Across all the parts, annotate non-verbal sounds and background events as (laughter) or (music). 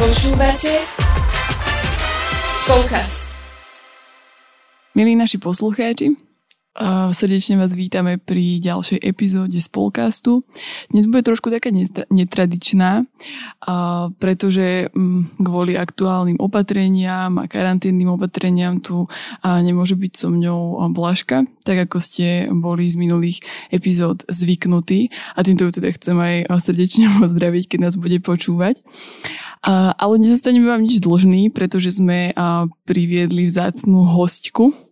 Počúvate Spolkast. Milí naši poslucháči, srdečne vás vítame pri ďalšej epizóde Spolkastu. Dnes bude trošku taká netradičná, pretože mm, kvôli aktuálnym opatreniam a karanténnym opatreniam tu nemôže byť so mňou Blažka, tak ako ste boli z minulých epizód zvyknutí. A týmto ju teda chcem aj srdečne (laughs) pozdraviť, keď nás bude počúvať. Ale nezostaneme vám nič dlžný, pretože sme priviedli vzácnú hostku,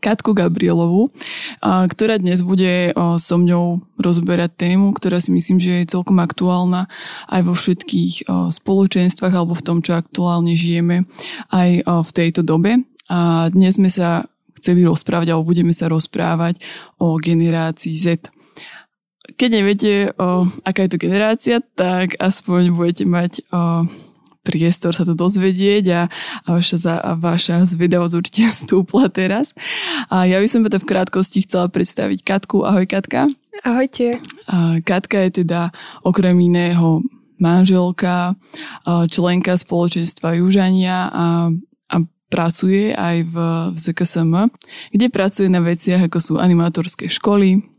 Katku Gabrielovu, ktorá dnes bude so mňou rozberať tému, ktorá si myslím, že je celkom aktuálna aj vo všetkých spoločenstvách alebo v tom, čo aktuálne žijeme aj v tejto dobe. A dnes sme sa chceli rozprávať, alebo budeme sa rozprávať o generácii Z. Keď neviete, o, aká je to generácia, tak aspoň budete mať o, priestor sa to dozvedieť a, a, vaša, a vaša zvedavosť určite (laughs) stúpla teraz. A ja by som teda v krátkosti chcela predstaviť Katku. Ahoj Katka. Ahojte. A Katka je teda okrem iného manželka, členka spoločenstva Južania a, a pracuje aj v, v ZKSM, kde pracuje na veciach ako sú animátorské školy,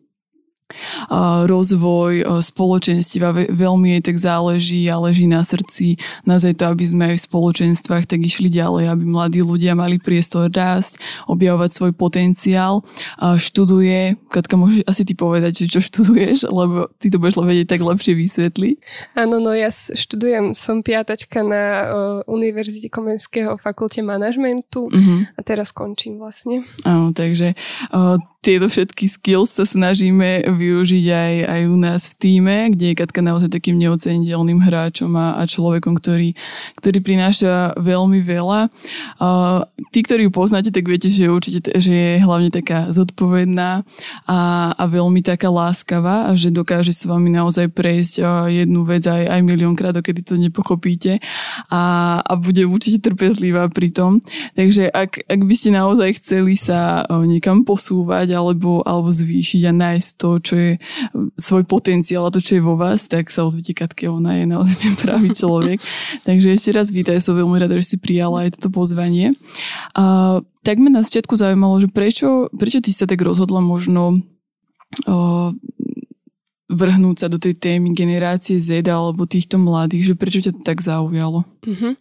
rozvoj spoločenstva, veľmi jej tak záleží a leží na srdci naozaj to, aby sme aj v spoločenstvách tak išli ďalej, aby mladí ľudia mali priestor rásť, objavovať svoj potenciál. Študuje, Katka, môžeš asi ty povedať, že čo študuješ, lebo ty to budeš vedieť tak lepšie vysvetliť. Áno, no ja študujem, som piatačka na uh, Univerzite Komenského fakulte manažmentu uh-huh. a teraz končím vlastne. Áno, takže uh, tieto všetky skills sa snažíme využiť aj, aj u nás v týme, kde je Katka naozaj takým neoceniteľným hráčom a, a človekom, ktorý, ktorý prináša veľmi veľa. Uh, tí, ktorí ju poznáte, tak viete, že, určite, že je hlavne taká zodpovedná a, a veľmi taká láskavá a že dokáže s vami naozaj prejsť uh, jednu vec aj, aj miliónkrát, dokedy to nepochopíte a, a bude určite trpezlivá pri tom. Takže ak, ak by ste naozaj chceli sa uh, niekam posúvať, alebo, alebo zvýšiť a nájsť to, čo je svoj potenciál a to, čo je vo vás, tak sa ozvite Katke, ona je naozaj ten pravý človek. (laughs) Takže ešte raz vítaj, som veľmi rada, že si prijala aj toto pozvanie. A, tak ma na začiatku zaujímalo, že prečo, prečo ty sa tak rozhodla možno o, vrhnúť sa do tej témy generácie Z alebo týchto mladých, že prečo ťa to tak zaujalo? Mm-hmm.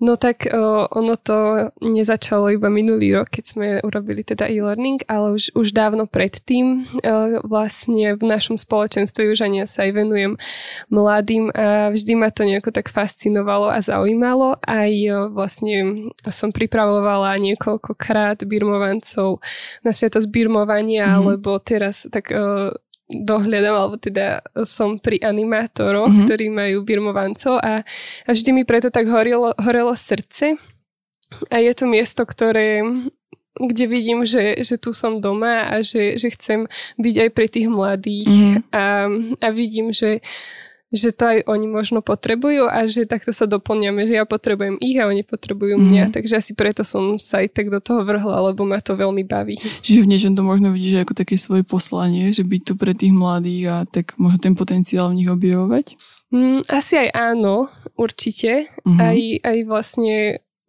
No tak o, ono to nezačalo iba minulý rok, keď sme urobili teda e-learning, ale už, už dávno predtým o, vlastne v našom spoločenstve už ani sa aj venujem mladým a vždy ma to nejako tak fascinovalo a zaujímalo. Aj o, vlastne som pripravovala niekoľkokrát birmovancov na sviatosť birmovania, mm-hmm. alebo teraz tak o, dohľadám, alebo teda som pri animátoroch, mm-hmm. ktorí majú birmovancov a, a vždy mi preto tak horelo, horelo srdce. A je to miesto, ktoré kde vidím, že, že tu som doma a že, že chcem byť aj pri tých mladých mm-hmm. a, a vidím, že, že to aj oni možno potrebujú a že takto sa doplňame, že ja potrebujem ich a oni potrebujú mňa. Mm. Takže asi preto som sa aj tak do toho vrhla, lebo ma to veľmi baví. Čiže v niečom to možno vidíš ako také svoje poslanie, že byť tu pre tých mladých a tak možno ten potenciál v nich objavovať? Mm, asi aj áno, určite. Mm-hmm. Aj, aj vlastne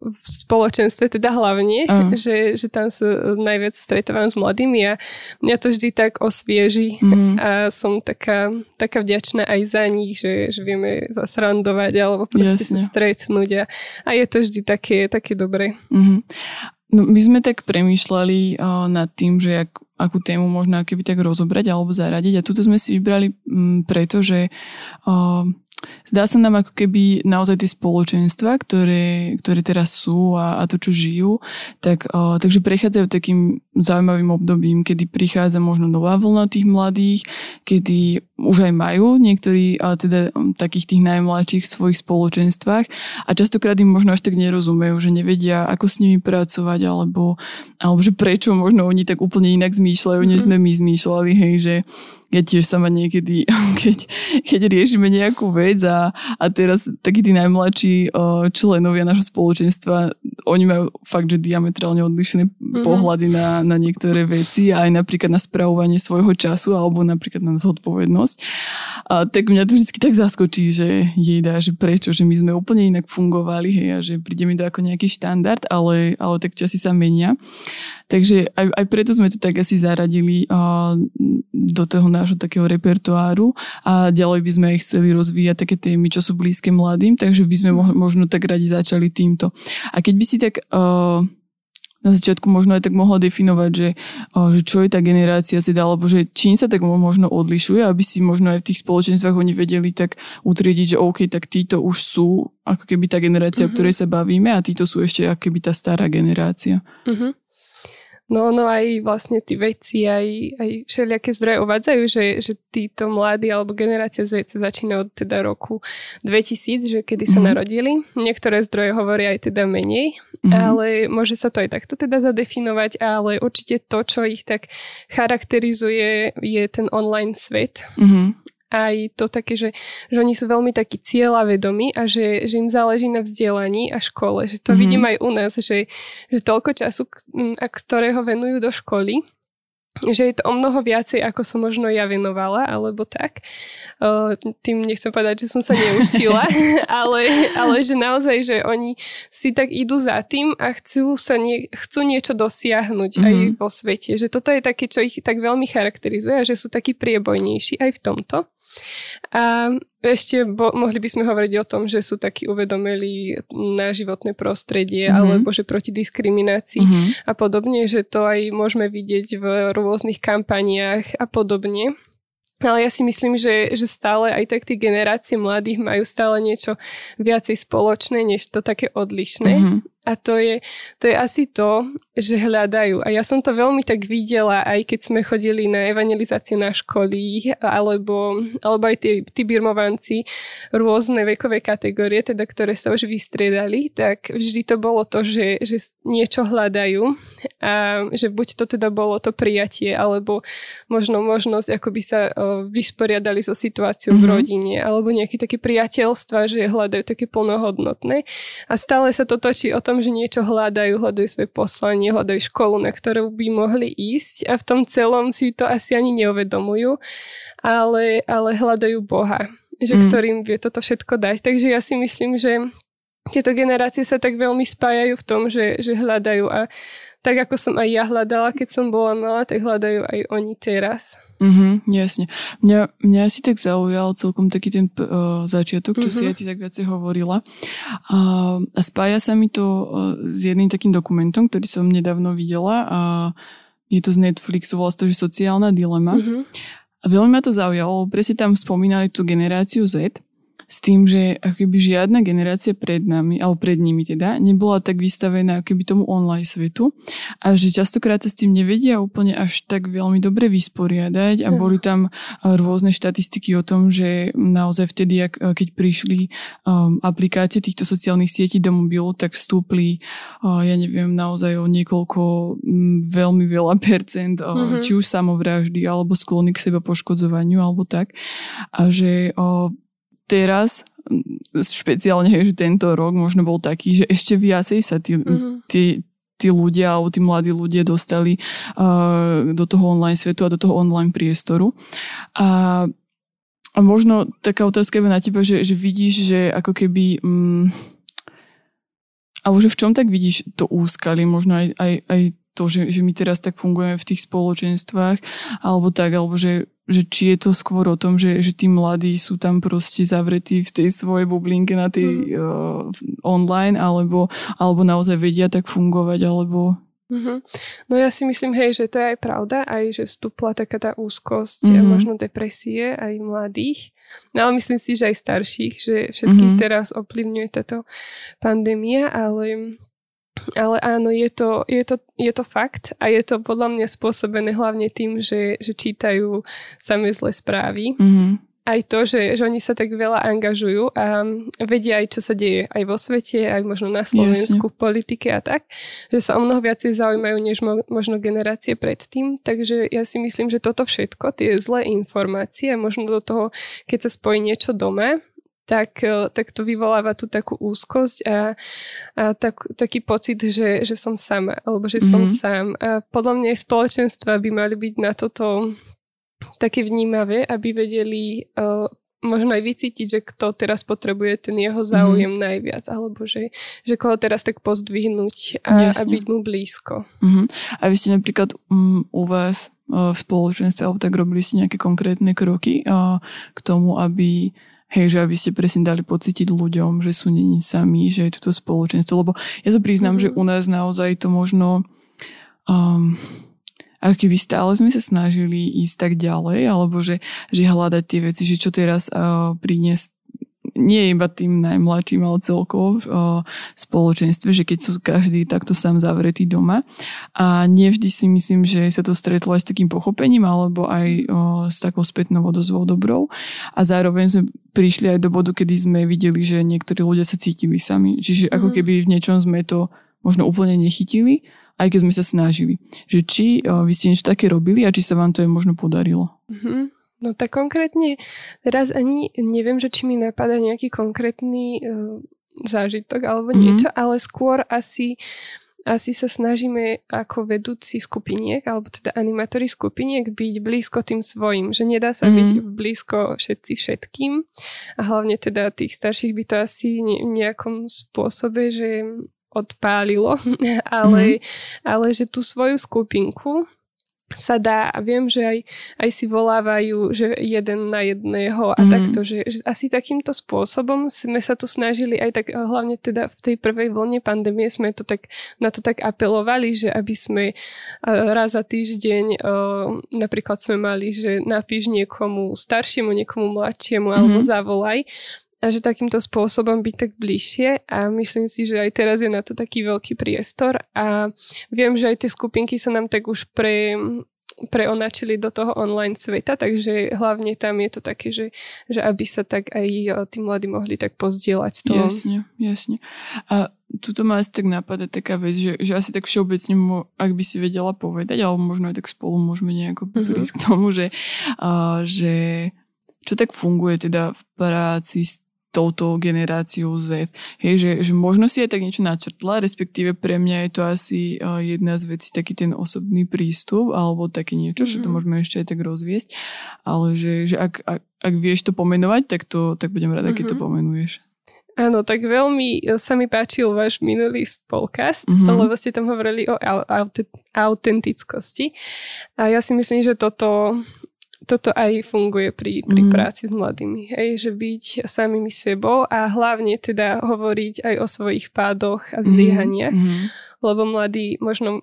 v spoločenstve teda hlavne, uh. (laughs) že, že tam sa najviac stretávam s mladými a mňa to vždy tak osvieži mm. a som taká, taká vďačná aj za nich, že, že vieme zasrandovať alebo proste Jasne. sa stretnúť a, a je to vždy také, také dobré. Mm-hmm. No, my sme tak premýšľali uh, nad tým, že ak, akú tému možno keby tak rozobrať alebo zaradiť a tuto sme si vybrali um, preto, že uh, Zdá sa nám ako keby naozaj tie spoločenstva, ktoré, ktoré teraz sú a, a to, čo žijú, tak, uh, takže prechádzajú takým zaujímavým obdobím, kedy prichádza možno nová vlna tých mladých, kedy už aj majú niektorí, ale teda takých tých najmladších v svojich spoločenstvách a častokrát im možno až tak nerozumejú, že nevedia, ako s nimi pracovať, alebo, alebo že prečo možno oni tak úplne inak zmýšľajú, než sme my zmýšľali, hej, že ja tiež sama niekedy, (laughs) keď, keď riešime nejakú vec a, a teraz takí tí najmladší členovia našho spoločenstva, oni majú fakt, že diametrálne odlišné mm-hmm. pohľady na, na niektoré veci a aj napríklad na spravovanie svojho času alebo napríklad na zodpovednosť. A tak mňa to vždy tak zaskočí, že jejda, že prečo, že my sme úplne inak fungovali, hej, a že príde mi to ako nejaký štandard, ale, ale tak časy sa menia. Takže aj, aj preto sme to tak asi zaradili uh, do toho nášho takého repertoáru a ďalej by sme aj chceli rozvíjať také témy, čo sú blízke mladým, takže by sme mo- možno tak radi začali týmto. A keď by si tak uh, na začiatku možno aj tak mohla definovať, že, že čo je tá generácia Z, alebo že čím sa tak možno odlišuje, aby si možno aj v tých spoločenstvách oni vedeli tak utriediť, že OK, tak títo už sú ako keby tá generácia, mm-hmm. o ktorej sa bavíme a títo sú ešte ako keby tá stará generácia. Mm-hmm. No, no aj vlastne tí veci, aj, aj všelijaké zdroje uvádzajú, že, že títo mladí alebo generácia Z začína od teda roku 2000, že kedy sa mm-hmm. narodili. Niektoré zdroje hovoria aj teda menej, mm-hmm. ale môže sa to aj takto teda zadefinovať, ale určite to, čo ich tak charakterizuje, je ten online svet. Mm-hmm aj to také, že, že oni sú veľmi takí cieľavedomí a že, že im záleží na vzdelaní a škole. Že to mm-hmm. vidím aj u nás, že, že toľko času, ktorého venujú do školy, že je to o mnoho viacej, ako som možno ja venovala, alebo tak. tým nechcem povedať, že som sa neučila, (laughs) ale, ale že naozaj, že oni si tak idú za tým a chcú, sa nie, chcú niečo dosiahnuť mm-hmm. aj mhm. vo svete. Že toto je také, čo ich tak veľmi charakterizuje a že sú takí priebojnejší aj v tomto. A ešte bo, mohli by sme hovoriť o tom, že sú takí uvedomili na životné prostredie mm-hmm. alebo že proti diskriminácii mm-hmm. a podobne, že to aj môžeme vidieť v rôznych kampaniách a podobne. Ale ja si myslím, že, že stále aj tak tie generácie mladých majú stále niečo viacej spoločné, než to také odlišné. Mm-hmm. A to je, to je asi to, že hľadajú. A ja som to veľmi tak videla, aj keď sme chodili na evangelizácie na školy, alebo, alebo aj tí, tí birmovanci, rôzne vekové kategórie, teda ktoré sa už vystriedali, tak vždy to bolo to, že, že niečo hľadajú. A že buď to teda bolo to prijatie, alebo možno možnosť, ako by sa vysporiadali so situáciou mm-hmm. v mhm. rodine, alebo nejaké také priateľstva, že hľadajú také plnohodnotné. A stále sa to točí o tom, tom, že niečo hľadajú, hľadajú svoje poslanie, hľadajú školu, na ktorú by mohli ísť a v tom celom si to asi ani neuvedomujú, ale, ale hľadajú Boha, že mm. ktorým vie toto všetko dať. Takže ja si myslím, že tieto generácie sa tak veľmi spájajú v tom, že, že hľadajú a tak ako som aj ja hľadala, keď som bola malá, tak hľadajú aj oni teraz. Mhm, jasne. Mňa, mňa si tak zaujal celkom taký ten uh, začiatok, čo mm-hmm. si mhm. aj ty tak viacej hovorila. Uh, a spája sa mi to uh, s jedným takým dokumentom, ktorý som nedávno videla a je to z Netflixu, volá to, že sociálna dilema. Mm-hmm. A veľmi ma to zaujalo, presne tam spomínali tú generáciu Z s tým, že akoby žiadna generácia pred nami, alebo pred nimi teda, nebola tak vystavená akoby tomu online svetu a že častokrát sa s tým nevedia úplne až tak veľmi dobre vysporiadať a boli tam rôzne štatistiky o tom, že naozaj vtedy, keď prišli um, aplikácie týchto sociálnych sietí do mobilu, tak vstúpli, uh, ja neviem, naozaj o niekoľko um, veľmi veľa percent, mm-hmm. či už samovraždy, alebo sklony k seba poškodzovaniu, alebo tak. A že teraz špeciálne, že tento rok možno bol taký, že ešte viacej sa tí, mm-hmm. tí, tí ľudia alebo tí mladí ľudia dostali uh, do toho online svetu a do toho online priestoru. A, a možno taká otázka je na teba, že, že vidíš, že ako keby... Um, alebo že v čom tak vidíš to úskalie, možno aj, aj, aj to, že, že my teraz tak fungujeme v tých spoločenstvách, alebo tak, alebo že že či je to skôr o tom, že, že tí mladí sú tam proste zavretí v tej svojej bublinke na tej mm. uh, online, alebo, alebo naozaj vedia tak fungovať, alebo... Mm-hmm. No ja si myslím, hej, že to je aj pravda, aj že vstúpla taká tá úzkosť mm-hmm. a možno depresie aj mladých, no ale myslím si, že aj starších, že všetkých mm-hmm. teraz ovplyvňuje táto pandémia, ale ale áno, je to, je, to, je to fakt a je to podľa mňa spôsobené hlavne tým, že, že čítajú samé zlé správy. Mm-hmm. Aj to, že, že oni sa tak veľa angažujú a vedia aj, čo sa deje aj vo svete, aj možno na Slovensku, Jasne. v politike a tak, že sa o mnoho viacej zaujímajú, než mo, možno generácie predtým. Takže ja si myslím, že toto všetko, tie zlé informácie, možno do toho, keď sa spojí niečo doma, tak, e, tak to vyvoláva tú takú úzkosť a, a tak, taký pocit, že, že som sama, alebo že mm-hmm. som mhm. sám. A podľa mňa aj spoločenstva by mali byť na toto také vnímavé, aby vedeli uh, možno aj vycítiť, že kto teraz potrebuje ten jeho záujem mm. najviac, alebo že, že koho teraz tak pozdvihnúť a, a byť mu blízko. Mm-hmm. A vy ste napríklad um, u vás uh, v spoločenstve, alebo tak robili ste nejaké konkrétne kroky uh, k tomu, aby Hej, že aby ste presne dali pocítiť ľuďom, že sú není sami, že je toto spoločenstvo. Lebo ja sa priznám, mm-hmm. že u nás naozaj to možno um, ako keby stále sme sa snažili ísť tak ďalej, alebo že, že hľadať tie veci, že čo teraz uh, priniesť nie iba tým najmladším, ale celkovo v spoločenstve, že keď sú každý takto sám zavretý doma. A nevždy si myslím, že sa to stretlo aj s takým pochopením, alebo aj s takou spätnou odozvou dobrou. A zároveň sme prišli aj do bodu, kedy sme videli, že niektorí ľudia sa cítili sami. Čiže ako mhm. keby v niečom sme to možno úplne nechytili, aj keď sme sa snažili. Že či vy ste niečo také robili a či sa vám to je možno podarilo. Mm-hmm. No tak konkrétne teraz ani neviem, že či mi napadá nejaký konkrétny uh, zážitok alebo mm-hmm. niečo, ale skôr asi asi sa snažíme ako vedúci skupiniek, alebo teda animátori skupiniek byť blízko tým svojim, že nedá sa mm. byť blízko všetci všetkým a hlavne teda tých starších by to asi ne, nejakom spôsobe, že odpálilo, (laughs) ale, mm-hmm. ale že tú svoju skupinku sa dá a viem, že aj, aj si volávajú, že jeden na jedného a mm. takto, že, že asi takýmto spôsobom sme sa to snažili aj tak, hlavne teda v tej prvej vlne pandémie sme to tak, na to tak apelovali, že aby sme raz za týždeň napríklad sme mali, že napíš niekomu staršiemu, niekomu mladšiemu alebo mm. zavolaj a že takýmto spôsobom byť tak bližšie a myslím si, že aj teraz je na to taký veľký priestor a viem, že aj tie skupinky sa nám tak už pre, preonačili do toho online sveta, takže hlavne tam je to také, že, že aby sa tak aj tí mladí mohli tak pozdieľať to. Jasne, jasne. A tuto ma asi tak napadá taká vec, že, že asi tak všeobecne, ak by si vedela povedať, alebo možno aj tak spolu môžeme nejako mhm. prísť uh-huh. k tomu, že, uh, že čo tak funguje teda v práci s touto generáciou Z. Hej, že, že možno si aj tak niečo načrtla, respektíve pre mňa je to asi uh, jedna z vecí, taký ten osobný prístup, alebo také niečo, mm-hmm. že to mhm. môžeme ešte aj tak rozviesť, ale že, že ak, ak, ak vieš to pomenovať, tak, to, tak budem rada, mm-hmm. keď to mhm. pomenuješ. Áno, tak veľmi sa mi páčil váš minulý spolkast, mm-hmm. lebo ste tam hovorili o autentickosti. A ja si myslím, že toto toto aj funguje pri, pri mm. práci s mladými. Hej, že byť samými sebou a hlavne teda hovoriť aj o svojich pádoch a zlyhaniach. Mm. Lebo mladí možno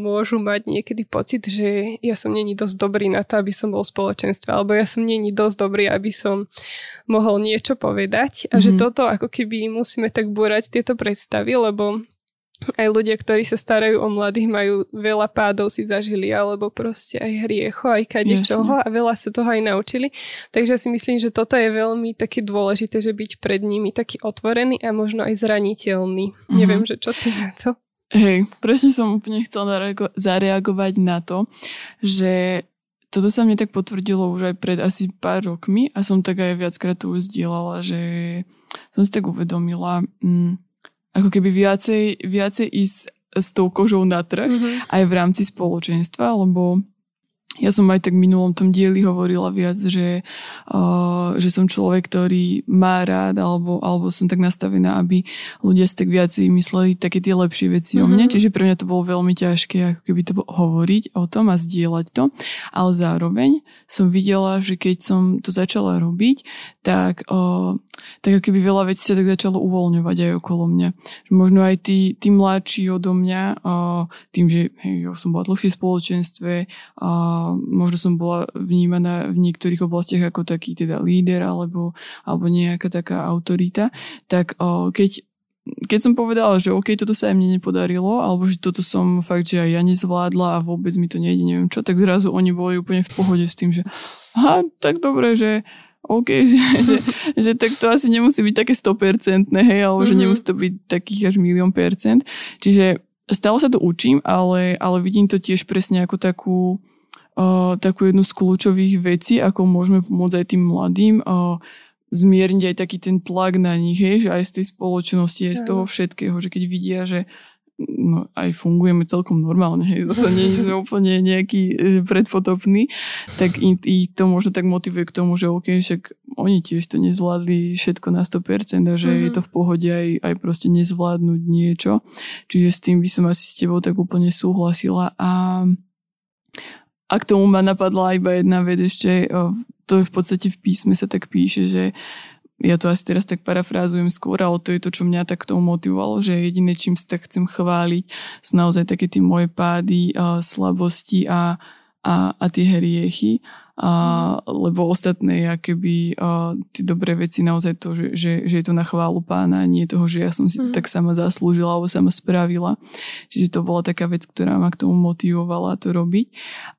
môžu mať niekedy pocit, že ja som není dosť dobrý na to, aby som bol v spoločenstve, alebo ja som není dosť dobrý, aby som mohol niečo povedať. A mm. že mhm. toto ako keby musíme tak búrať tieto predstavy, lebo aj ľudia, ktorí sa starajú o mladých, majú veľa pádov si zažili, alebo proste aj hriecho, aj kade čoho a veľa sa toho aj naučili. Takže si myslím, že toto je veľmi také dôležité, že byť pred nimi taký otvorený a možno aj zraniteľný. Uh-huh. Neviem, že čo ty na to? Hej, presne som úplne chcela zareagovať na to, že toto sa mne tak potvrdilo už aj pred asi pár rokmi a som tak aj viackrát tu už zdieľala, že som si tak uvedomila, mm, ako keby viacej, viacej ísť s tou kožou na trh mm-hmm. aj v rámci spoločenstva, lebo ja som aj tak v minulom tom dieli hovorila viac, že, uh, že som človek, ktorý má rád alebo, alebo som tak nastavená, aby ľudia si tak viac mysleli také tie lepšie veci mm-hmm. o mne. Mhm. Čiže pre mňa to bolo veľmi ťažké ako keby to hovoriť o tom a zdieľať to. Ale zároveň som videla, že keď som to začala robiť, tak, uh, tak ako keby veľa vecí sa tak začalo uvoľňovať aj okolo mňa. Možno aj tí, tí mladší odo mňa, uh, tým, že hej, ja som bola dlhšie v spoločenstve, uh, možno som bola vnímaná v niektorých oblastiach ako taký teda líder alebo, alebo nejaká taká autorita, tak o, keď keď som povedala, že OK, toto sa aj mne nepodarilo, alebo že toto som fakt, že aj ja nezvládla a vôbec mi to nejde, neviem čo, tak zrazu oni boli úplne v pohode s tým, že aha, tak dobre, že OK, (laughs) že, že, že tak to asi nemusí byť také 100%, hej, alebo mm-hmm. že mhm. nemusí to byť takých až milión percent. Čiže stále sa to učím, ale, ale vidím to tiež presne ako takú uh, takú jednu z kľúčových vecí, ako môžeme pomôcť aj tým mladým uh, zmierniť aj taký ten tlak na nich, hej, že aj z tej spoločnosti, aj z toho všetkého, že keď vidia, že no, aj fungujeme celkom normálne, hej, zase nie sme úplne nejaký predpotopný, tak ich to možno tak motivuje k tomu, že OK, však oni tiež to nezvládli všetko na 100% a že mm-hmm. je to v pohode aj, aj proste nezvládnuť niečo. Čiže s tým by som asi s tebou tak úplne súhlasila a a k tomu ma napadla iba jedna vec ešte, to je v podstate v písme sa tak píše, že ja to asi teraz tak parafrázujem skôr, ale to je to, čo mňa tak k motivovalo, že jediné, čím sa tak chcem chváliť, sú naozaj také tie moje pády, slabosti a, a, a tie hriechy a, lebo ostatné, keby a, tie dobré veci naozaj to, že, že, že je to na chválu pána, nie toho, že ja som si to mm. tak sama zaslúžila alebo sama spravila. Čiže to bola taká vec, ktorá ma k tomu motivovala to robiť.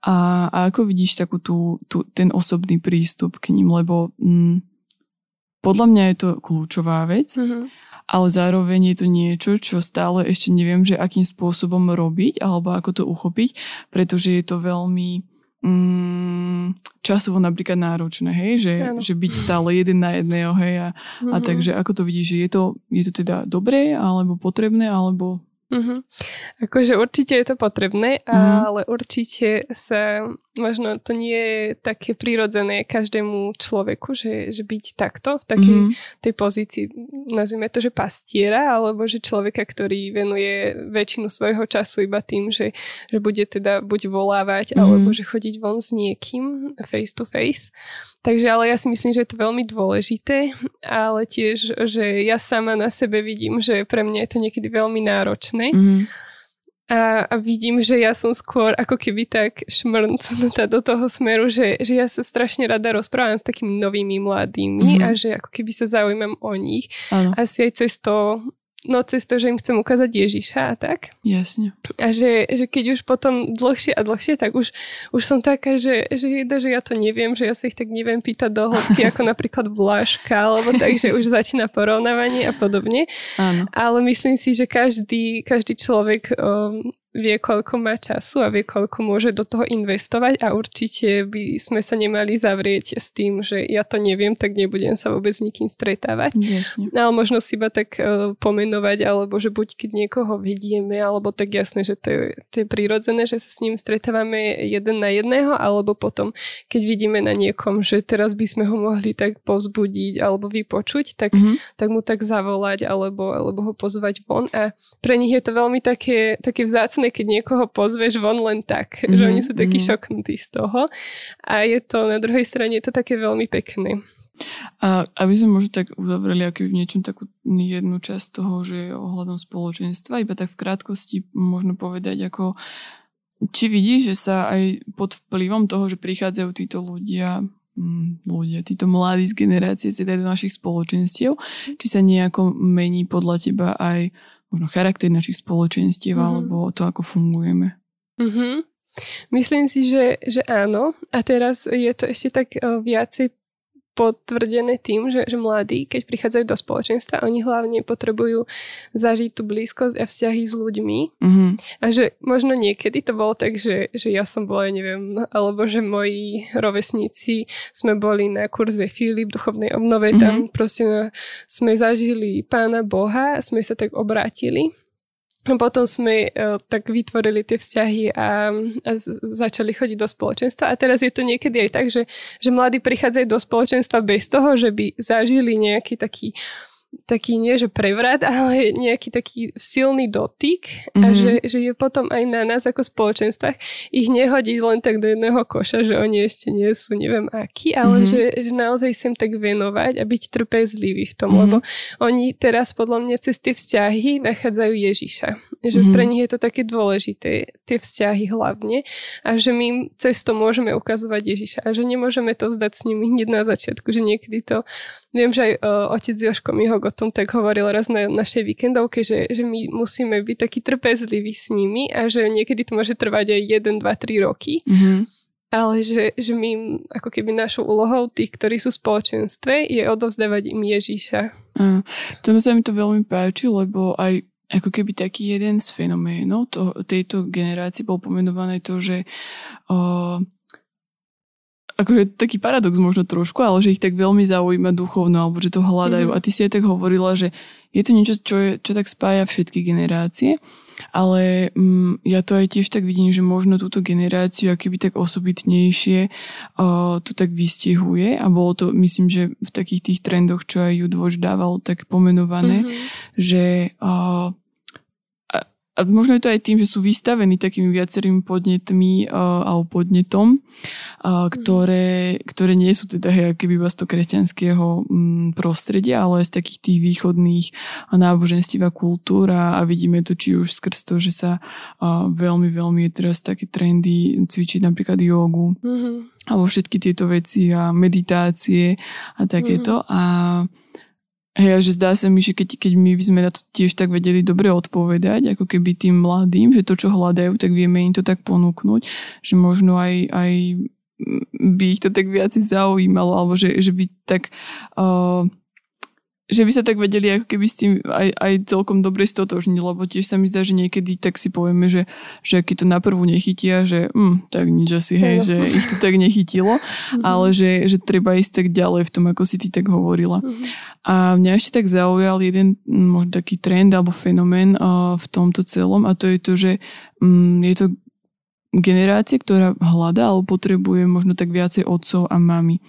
A, a ako vidíš takú tú, tú, ten osobný prístup k ním, lebo mm, podľa mňa je to kľúčová vec, mm-hmm. ale zároveň je to niečo, čo stále ešte neviem, že akým spôsobom robiť alebo ako to uchopiť, pretože je to veľmi mm, časovo napríklad náročné, hej, že, že byť stále jeden na jedného, hej, a, mm-hmm. a mhm. takže ako to vidíš, že je to, je to teda dobré, alebo potrebné, alebo Uh-huh. Akože určite je to potrebné, uh-huh. ale určite sa možno to nie je také prirodzené každému človeku, že, že byť takto, v takej uh-huh. tej pozícii, nazvime to, že pastiera, alebo že človeka, ktorý venuje väčšinu svojho času iba tým, že, že bude teda buď volávať, uh-huh. alebo že chodiť von s niekým face to face. Takže ale ja si myslím, že je to veľmi dôležité, ale tiež, že ja sama na sebe vidím, že pre mňa je to niekedy veľmi náročné. Mm-hmm. A, a vidím, že ja som skôr ako keby tak šmrncnutá do toho smeru, že, že ja sa strašne rada rozprávam s takými novými mladými mm-hmm. a že ako keby sa zaujímam o nich. Ano. Asi aj cez to no cez to, že im chcem ukázať Ježiša a tak. Jasne. A že, že keď už potom dlhšie a dlhšie, tak už, už som taká, že, že, jeda, že ja to neviem, že ja sa ich tak neviem pýtať do hĺbky, (laughs) ako napríklad Bláška, alebo tak, že už začína porovnávanie a podobne. Áno. Ale myslím si, že každý, každý človek um, vie, koľko má času a vie, koľko môže do toho investovať a určite by sme sa nemali zavrieť s tým, že ja to neviem, tak nebudem sa vôbec s nikým stretávať. Jasne. Ale možno si iba tak uh, pomenovať, alebo že buď keď niekoho vedieme, alebo tak jasné, že to je, to je prirodzené, že sa s ním stretávame jeden na jedného, alebo potom, keď vidíme na niekom, že teraz by sme ho mohli tak povzbudiť alebo vypočuť, tak, mm-hmm. tak mu tak zavolať alebo, alebo ho pozvať von a pre nich je to veľmi také, také vzácne hrozné, keď niekoho pozveš von len tak, mm-hmm. že mhm, oni sú takí mm-hmm. šoknutí z toho. A je to na druhej strane, je to také veľmi pekné. A aby sme možno tak uzavreli aký v niečom takú jednu časť toho, že je ohľadom spoločenstva, iba tak v krátkosti možno povedať, ako či vidíš, že sa aj pod vplyvom toho, že prichádzajú títo ľudia, mm, ľudia, títo mladí z generácie, teda do našich spoločenstiev, či sa nejako mení podľa teba aj možno charakter našich spoločenstiev mm-hmm. alebo to, ako fungujeme. Mm-hmm. Myslím si, že, že áno. A teraz je to ešte tak uh, viacej potvrdené tým, že, že mladí, keď prichádzajú do spoločenstva, oni hlavne potrebujú zažiť tú blízkosť a vzťahy s ľuďmi. Mm-hmm. A že možno niekedy to bolo tak, že, že ja som bola, neviem, alebo že moji rovesníci sme boli na kurze Filip duchovnej obnove, mm-hmm. tam proste sme zažili pána Boha, sme sa tak obrátili potom sme uh, tak vytvorili tie vzťahy a, a začali chodiť do spoločenstva. A teraz je to niekedy aj tak, že, že mladí prichádzajú do spoločenstva bez toho, že by zažili nejaký taký uh, taký nie, že prevrat, (laughs) ale nejaký taký silný dotyk mm-hmm. a mhm. že, že je potom aj na nás ako spoločenstvách ich nehodiť len tak do jedného koša, že oni ešte nie sú neviem akí, ale mm-hmm. že, že naozaj sem tak venovať a byť trpezlivý v tom, mm-hmm. lebo oni teraz podľa mňa cez tie vzťahy nachádzajú Ježiša. Že mm-hmm. pre nich je to také dôležité, tie vzťahy hlavne a že my im cez to môžeme ukazovať Ježiša a že nemôžeme to vzdať s nimi hneď na začiatku, že niekedy to Viem, že aj uh, otec Joško Mihok o tom tak hovoril raz na našej víkendovke, že, že my musíme byť takí trpezliví s nimi a že niekedy to môže trvať aj 1, 2, 3 roky. Mm-hmm. Ale že, že my, ako keby našou úlohou tých, ktorí sú v spoločenstve, je odovzdávať im Ježíša. Uh, toto sa mi to veľmi páči, lebo aj ako keby taký jeden z fenoménov to, tejto generácie bol pomenované to, že uh, akože taký paradox možno trošku, ale že ich tak veľmi zaujíma duchovno, alebo že to hľadajú. Mm-hmm. A ty si aj tak hovorila, že je to niečo, čo, je, čo tak spája všetky generácie. ale um, ja to aj tiež tak vidím, že možno túto generáciu akýby tak osobitnejšie uh, to tak vystihuje a bolo to, myslím, že v takých tých trendoch, čo aj Judvoč dával tak pomenované, mm-hmm. že uh, a možno je to aj tým, že sú vystavení takými viacerými podnetmi uh, alebo podnetom, uh, ktoré, ktoré nie sú teda hej, keby z toho kresťanského um, prostredia, ale z takých tých východných náboženstiev a kultúr a, a vidíme to či už skrz to, že sa uh, veľmi, veľmi je teraz také trendy cvičiť napríklad jogu mm-hmm. alebo všetky tieto veci a meditácie a takéto mm-hmm. a Hej, že zdá sa mi, že keď, keď my by sme na to tiež tak vedeli dobre odpovedať, ako keby tým mladým, že to, čo hľadajú, tak vieme im to tak ponúknuť, že možno aj, aj by ich to tak viac zaujímalo, alebo že, že by tak uh, že by sa tak vedeli ako keby s tým aj, aj celkom dobre stotožniť, lebo tiež sa mi zdá, že niekedy tak si povieme, že, že keď to na prvú nechytia, že hm, tak nič asi, hej, že ich to tak nechytilo, mm-hmm. ale že, že treba ísť tak ďalej v tom, ako si ty tak hovorila. Mm-hmm. A mňa ešte tak zaujal jeden možno taký trend alebo fenomén uh, v tomto celom a to je to, že um, je to generácie, ktorá hľadá alebo potrebuje možno tak viacej otcov a mami.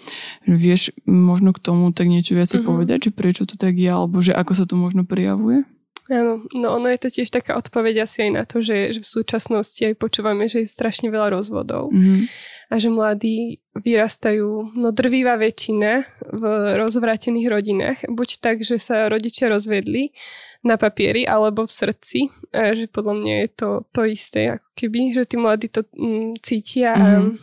Vieš možno k tomu tak niečo viacej mm-hmm. povedať, že prečo to tak je, alebo že ako sa to možno prejavuje? Áno, no ono je to tiež taká odpoveď asi aj na to, že, že v súčasnosti aj počúvame, že je strašne veľa rozvodov mm-hmm. a že mladí vyrastajú, no drvíva väčšina v rozvrátených rodinách, buď tak, že sa rodičia rozvedli na papieri alebo v srdci. A že podľa mňa je to to isté, ako keby, že tí mladí to mm, cítia mm-hmm.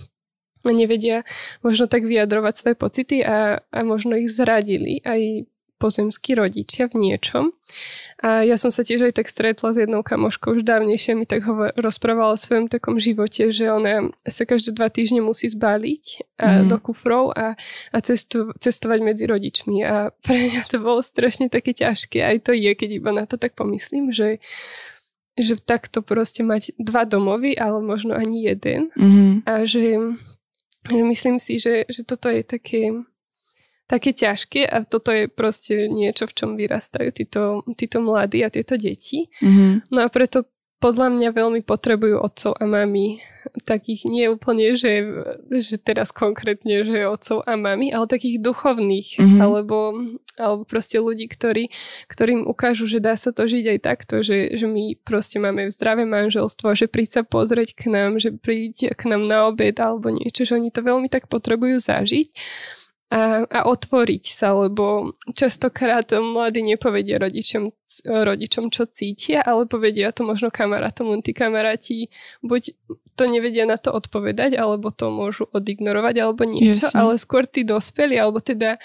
a nevedia možno tak vyjadrovať svoje pocity a, a možno ich zradili aj pozemskí rodičia v niečom. A ja som sa tiež aj tak stretla s jednou kamoškou, už dávnejšie mi tak hovor, rozprávala o svojom takom živote, že ona sa každé dva týždne musí zbaliť a, mm. do kufrov a, a cestu, cestovať medzi rodičmi. A pre mňa to bolo strašne také ťažké. Aj to je, keď iba na to tak pomyslím, že že takto proste mať dva domovy, ale možno ani jeden. Mm-hmm. A že, že myslím si, že, že toto je také také ťažké a toto je proste niečo, v čom vyrastajú títo, títo mladí a tieto deti. Mm-hmm. No a preto podľa mňa veľmi potrebujú otcov a mami takých nie úplne, že, že teraz konkrétne, že otcov a mami, ale takých duchovných, mm-hmm. alebo, alebo proste ľudí, ktorí, ktorým ukážu, že dá sa to žiť aj takto, že, že my proste máme zdravé manželstvo, že príď sa pozrieť k nám, že príď k nám na obed alebo niečo, že oni to veľmi tak potrebujú zažiť a, a otvoriť sa, lebo častokrát mladí nepovedia rodičom, rodičom, čo cítia, ale povedia to možno kamarátom, len tí kamaráti buď to nevedia na to odpovedať, alebo to môžu odignorovať, alebo niečo, Jasne. ale skôr tí dospeli, alebo teda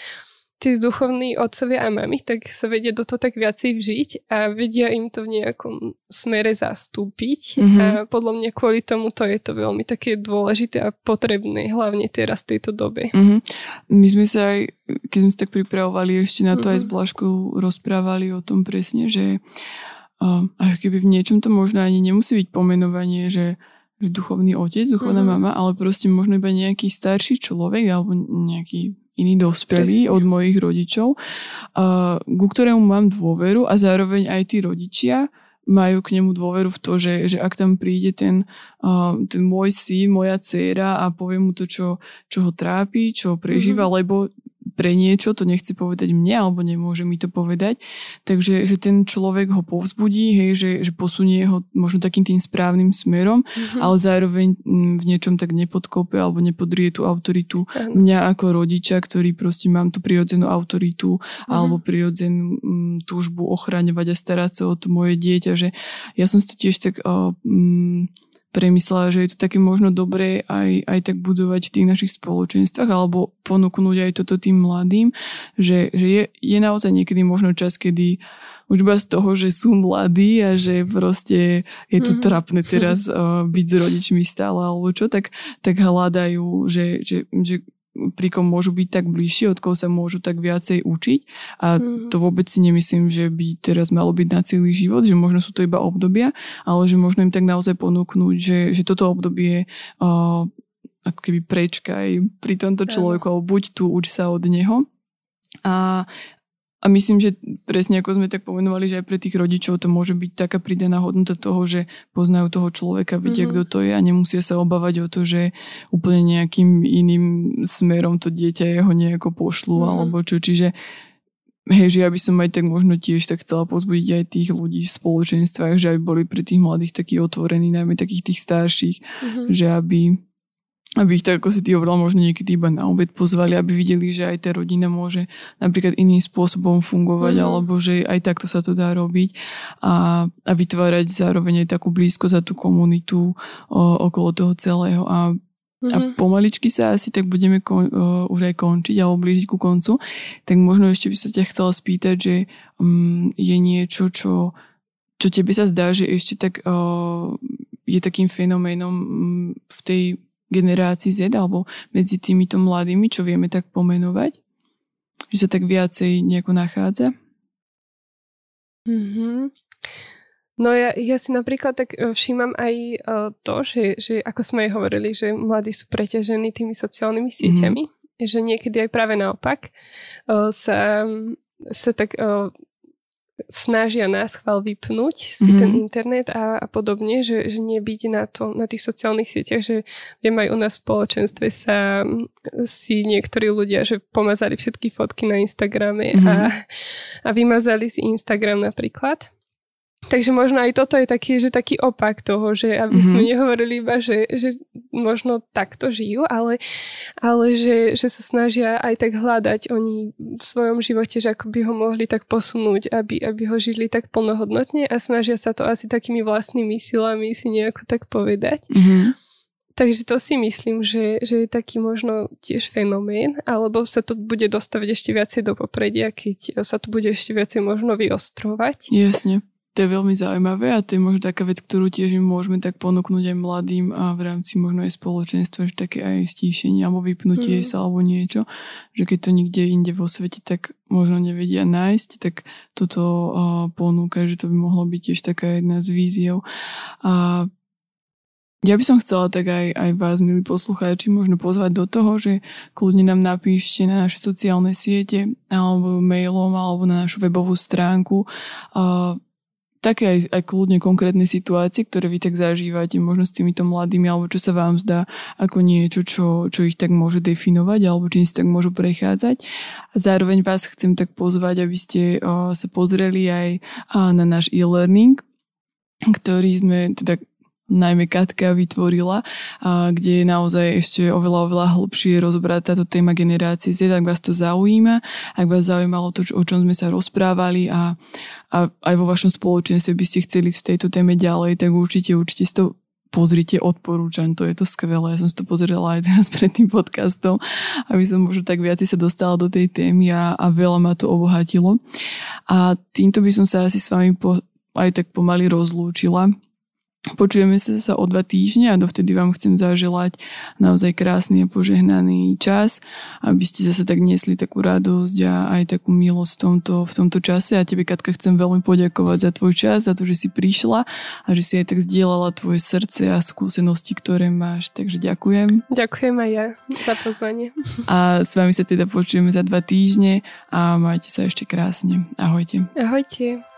tí duchovní otcovia a mami, tak sa vedia do toho tak viacej vžiť a vedia im to v nejakom smere zastúpiť. Mm-hmm. A podľa mňa kvôli tomu to je to veľmi také dôležité a potrebné, hlavne teraz v tejto dobe. Mm-hmm. My sme sa aj, keď sme sa tak pripravovali ešte na to mm-hmm. aj s mhm. Blažkou rozprávali o tom presne, že uh, ako keby v niečom to možno ani nemusí byť pomenovanie, že duchovný otec, duchovná mm-hmm. mama, ale proste možno iba nejaký starší človek alebo nejaký iní dospelí od mojich rodičov, uh, ku ktorému mám dôveru a zároveň aj tí rodičia majú k nemu dôveru v to, že, že ak tam príde ten, uh, ten môj syn, moja dcéra a povie mu to, čo, čo ho trápi, čo prežíva, mm-hmm. lebo pre niečo, to nechce povedať mne, alebo nemôže mi to povedať. Takže že ten človek ho povzbudí, hej, že, že posunie ho možno takým tým správnym smerom, mm-hmm. ale zároveň mm, v niečom tak nepodkope alebo nepodrie tú autoritu mm-hmm. mňa ako rodiča, ktorý proste mám tú prirodzenú autoritu mm-hmm. alebo prirodzenú mm, túžbu ochraňovať a starať sa o to moje dieťa, že ja som si to tiež tak uh, mm, premyslela, že je to také možno dobré aj, aj tak budovať v tých našich spoločenstvách alebo ponúknuť aj toto tým mladým, že, že je, je naozaj niekedy možno čas, kedy už iba z toho, že sú mladí a že proste je to mm. trapné teraz uh, (laughs) byť s rodičmi stále alebo čo, tak, tak hľadajú, že, že, že pri kom môžu byť tak bližšie, od koho sa môžu tak viacej učiť. A mm-hmm. to vôbec si nemyslím, že by teraz malo byť na celý život, že možno sú to iba obdobia, ale že možno im tak naozaj ponúknuť, že, že toto obdobie uh, ako keby prečkaj pri tomto človeku, alebo buď tu, uč sa od neho. A a myslím, že presne ako sme tak pomenovali, že aj pre tých rodičov to môže byť taká pridaná hodnota toho, že poznajú toho človeka, vedia, mm-hmm. kto to je a nemusia sa obávať o to, že úplne nejakým iným smerom to dieťa jeho nejako pošlu mm-hmm. alebo čo. Čiže hej, že ja by som aj tak možno tiež tak chcela pozbudiť aj tých ľudí v spoločenstvách, že aj boli pre tých mladých takí otvorení, najmä takých tých starších, mm-hmm. že aby aby ich tak, ako si ty hovorila, možno niekedy iba na obed pozvali, aby videli, že aj tá rodina môže napríklad iným spôsobom fungovať, mm. alebo že aj takto sa to dá robiť a, a vytvárať zároveň aj takú blízko za tú komunitu o, okolo toho celého a Mm-hmm. A mhm. pomaličky sa asi tak budeme kon, uh, už aj končiť alebo blížiť ku koncu. Tak možno ešte by sa ťa chcela spýtať, že um, je niečo, čo, čo tebe sa zdá, že ešte tak uh, je takým fenoménom um, v tej generácii Z alebo medzi týmito mladými, čo vieme tak pomenovať? Že sa tak viacej nejako nachádza? Mm-hmm. No ja, ja si napríklad tak e, všímam aj uh, to, že, že ako sme aj hovorili, že mladí sú preťažení tými sociálnymi sieťami, mm-hmm. že niekedy aj práve naopak uh, sa, sa tak snažia nás chval vypnúť si mm-hmm. ten internet a, a podobne, že, že nebyť na, to, na tých sociálnych sieťach, že viem aj u nás v spoločenstve sa si niektorí ľudia, že pomazali všetky fotky na Instagrame mm-hmm. a, a vymazali si Instagram napríklad. Takže možno aj toto je taký, že taký opak toho, že aby mm-hmm. sme nehovorili iba, že, že možno takto žijú, ale, ale že, že sa snažia aj tak hľadať oni v svojom živote, že ako by ho mohli tak posunúť, aby, aby ho žili tak plnohodnotne a snažia sa to asi takými vlastnými silami si nejako tak povedať. Mm-hmm. Takže to si myslím, že, že je taký možno tiež fenomén, alebo sa to bude dostaviť ešte viacej do popredia, keď sa to bude ešte viacej možno vyostrovať. Jasne to je veľmi zaujímavé a to je možno taká vec, ktorú tiež my môžeme tak ponúknuť aj mladým a v rámci možno aj spoločenstva, že také aj stíšenie alebo vypnutie mm. sa alebo niečo, že keď to nikde inde vo svete tak možno nevedia nájsť, tak toto uh, ponúka, že to by mohlo byť tiež taká jedna z víziev. A ja by som chcela tak aj, aj vás, milí poslucháči, možno pozvať do toho, že kľudne nám napíšte na naše sociálne siete alebo mailom alebo na našu webovú stránku uh, také aj, aj kľudne konkrétne situácie, ktoré vy tak zažívate možno s týmito mladými, alebo čo sa vám zdá ako niečo, čo, čo ich tak môže definovať, alebo čím si tak môžu prechádzať. A zároveň vás chcem tak pozvať, aby ste o, sa pozreli aj a, na náš e-learning, ktorý sme teda najmä Katka vytvorila, kde je naozaj ešte oveľa, oveľa hlbšie rozobrať táto téma generácie Z, ak vás to zaujíma, ak vás zaujímalo to, o čom sme sa rozprávali a, a aj vo vašom spoločenstve by ste chceli v tejto téme ďalej, tak určite, určite si to pozrite, odporúčam, to je to skvelé. Ja som si to pozrela aj teraz pred tým podcastom, aby som možno tak viac sa dostala do tej témy a, a veľa ma to obohatilo. A týmto by som sa asi s vami po, aj tak pomaly rozlúčila. Počujeme sa sa o dva týždne a dovtedy vám chcem zaželať naozaj krásny a požehnaný čas, aby ste zase tak niesli takú radosť a aj takú milosť v tomto, v tomto čase. A tebe, Katka, chcem veľmi poďakovať za tvoj čas, za to, že si prišla a že si aj tak zdieľala tvoje srdce a skúsenosti, ktoré máš. Takže ďakujem. Ďakujem aj ja za pozvanie. A s vami sa teda počujeme za dva týždne a majte sa ešte krásne. Ahojte. Ahojte.